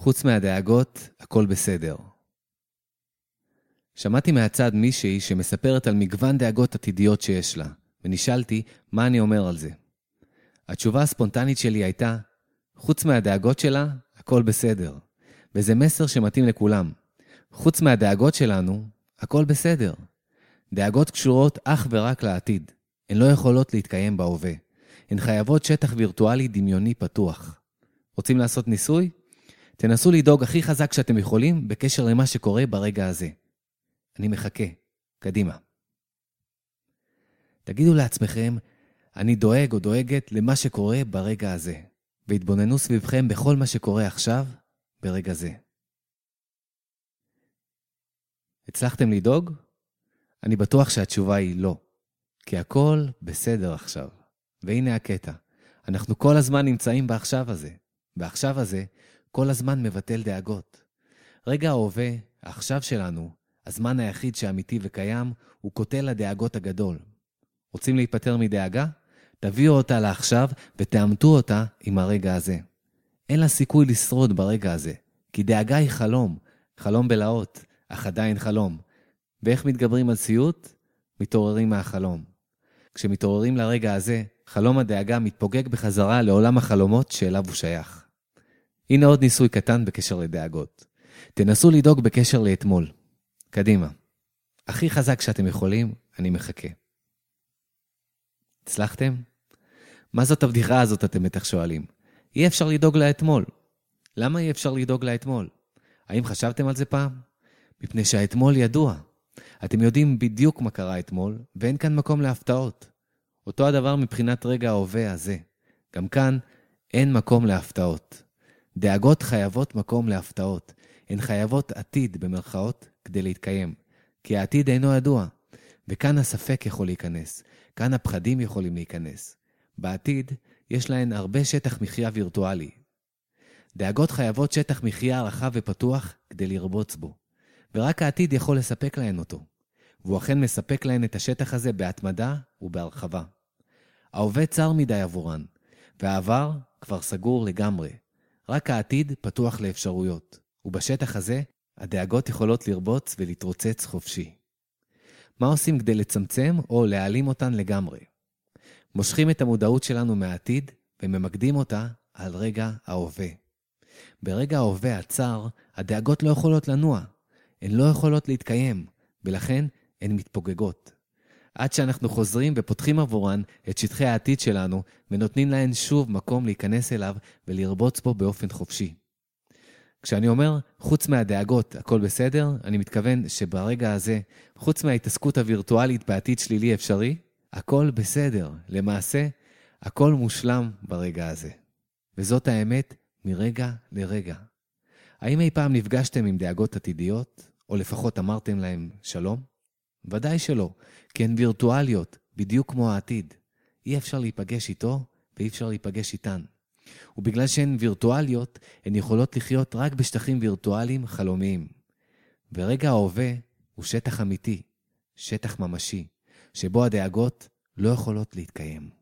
חוץ מהדאגות, הכל בסדר. שמעתי מהצד מישהי שמספרת על מגוון דאגות עתידיות שיש לה, ונשאלתי מה אני אומר על זה. התשובה הספונטנית שלי הייתה, חוץ מהדאגות שלה, הכל בסדר. וזה מסר שמתאים לכולם. חוץ מהדאגות שלנו, הכל בסדר. דאגות קשורות אך ורק לעתיד. הן לא יכולות להתקיים בהווה. הן חייבות שטח וירטואלי דמיוני פתוח. רוצים לעשות ניסוי? תנסו לדאוג הכי חזק שאתם יכולים בקשר למה שקורה ברגע הזה. אני מחכה. קדימה. תגידו לעצמכם, אני דואג או דואגת למה שקורה ברגע הזה, והתבוננו סביבכם בכל מה שקורה עכשיו, ברגע זה. הצלחתם לדאוג? אני בטוח שהתשובה היא לא, כי הכל בסדר עכשיו. והנה הקטע, אנחנו כל הזמן נמצאים בעכשיו הזה. בעכשיו הזה, כל הזמן מבטל דאגות. רגע ההווה, העכשיו שלנו, הזמן היחיד שאמיתי וקיים, הוא קוטל הדאגות הגדול. רוצים להיפטר מדאגה? תביאו אותה לעכשיו ותאמתו אותה עם הרגע הזה. אין לה סיכוי לשרוד ברגע הזה, כי דאגה היא חלום, חלום בלהות, אך עדיין חלום. ואיך מתגברים על סיוט? מתעוררים מהחלום. כשמתעוררים לרגע הזה, חלום הדאגה מתפוגג בחזרה לעולם החלומות שאליו הוא שייך. הנה עוד ניסוי קטן בקשר לדאגות. תנסו לדאוג בקשר לאתמול. קדימה. הכי חזק שאתם יכולים, אני מחכה. הצלחתם? מה זאת הבדיחה הזאת, אתם בטח שואלים? אי אפשר לדאוג לאתמול. למה אי אפשר לדאוג לאתמול? האם חשבתם על זה פעם? מפני שהאתמול ידוע. אתם יודעים בדיוק מה קרה אתמול, ואין כאן מקום להפתעות. אותו הדבר מבחינת רגע ההווה הזה. גם כאן אין מקום להפתעות. דאגות חייבות מקום להפתעות. הן חייבות עתיד, במרכאות, כדי להתקיים. כי העתיד אינו ידוע. וכאן הספק יכול להיכנס. כאן הפחדים יכולים להיכנס. בעתיד, יש להן הרבה שטח מחיה וירטואלי. דאגות חייבות שטח מחיה רחב ופתוח כדי לרבוץ בו. ורק העתיד יכול לספק להן אותו. והוא אכן מספק להן את השטח הזה בהתמדה ובהרחבה. ההווה צר מדי עבורן, והעבר כבר סגור לגמרי. רק העתיד פתוח לאפשרויות, ובשטח הזה הדאגות יכולות לרבוץ ולהתרוצץ חופשי. מה עושים כדי לצמצם או להעלים אותן לגמרי? מושכים את המודעות שלנו מהעתיד וממקדים אותה על רגע ההווה. ברגע ההווה הצר, הדאגות לא יכולות לנוע, הן לא יכולות להתקיים, ולכן הן מתפוגגות. עד שאנחנו חוזרים ופותחים עבורן את שטחי העתיד שלנו, ונותנים להן שוב מקום להיכנס אליו ולרבוץ בו באופן חופשי. כשאני אומר, חוץ מהדאגות, הכל בסדר, אני מתכוון שברגע הזה, חוץ מההתעסקות הווירטואלית בעתיד שלילי אפשרי, הכל בסדר. למעשה, הכל מושלם ברגע הזה. וזאת האמת מרגע לרגע. האם אי פעם נפגשתם עם דאגות עתידיות, או לפחות אמרתם להם שלום? ודאי שלא, כי הן וירטואליות, בדיוק כמו העתיד. אי אפשר להיפגש איתו, ואי אפשר להיפגש איתן. ובגלל שהן וירטואליות, הן יכולות לחיות רק בשטחים וירטואליים חלומיים. ורגע ההווה הוא שטח אמיתי, שטח ממשי, שבו הדאגות לא יכולות להתקיים.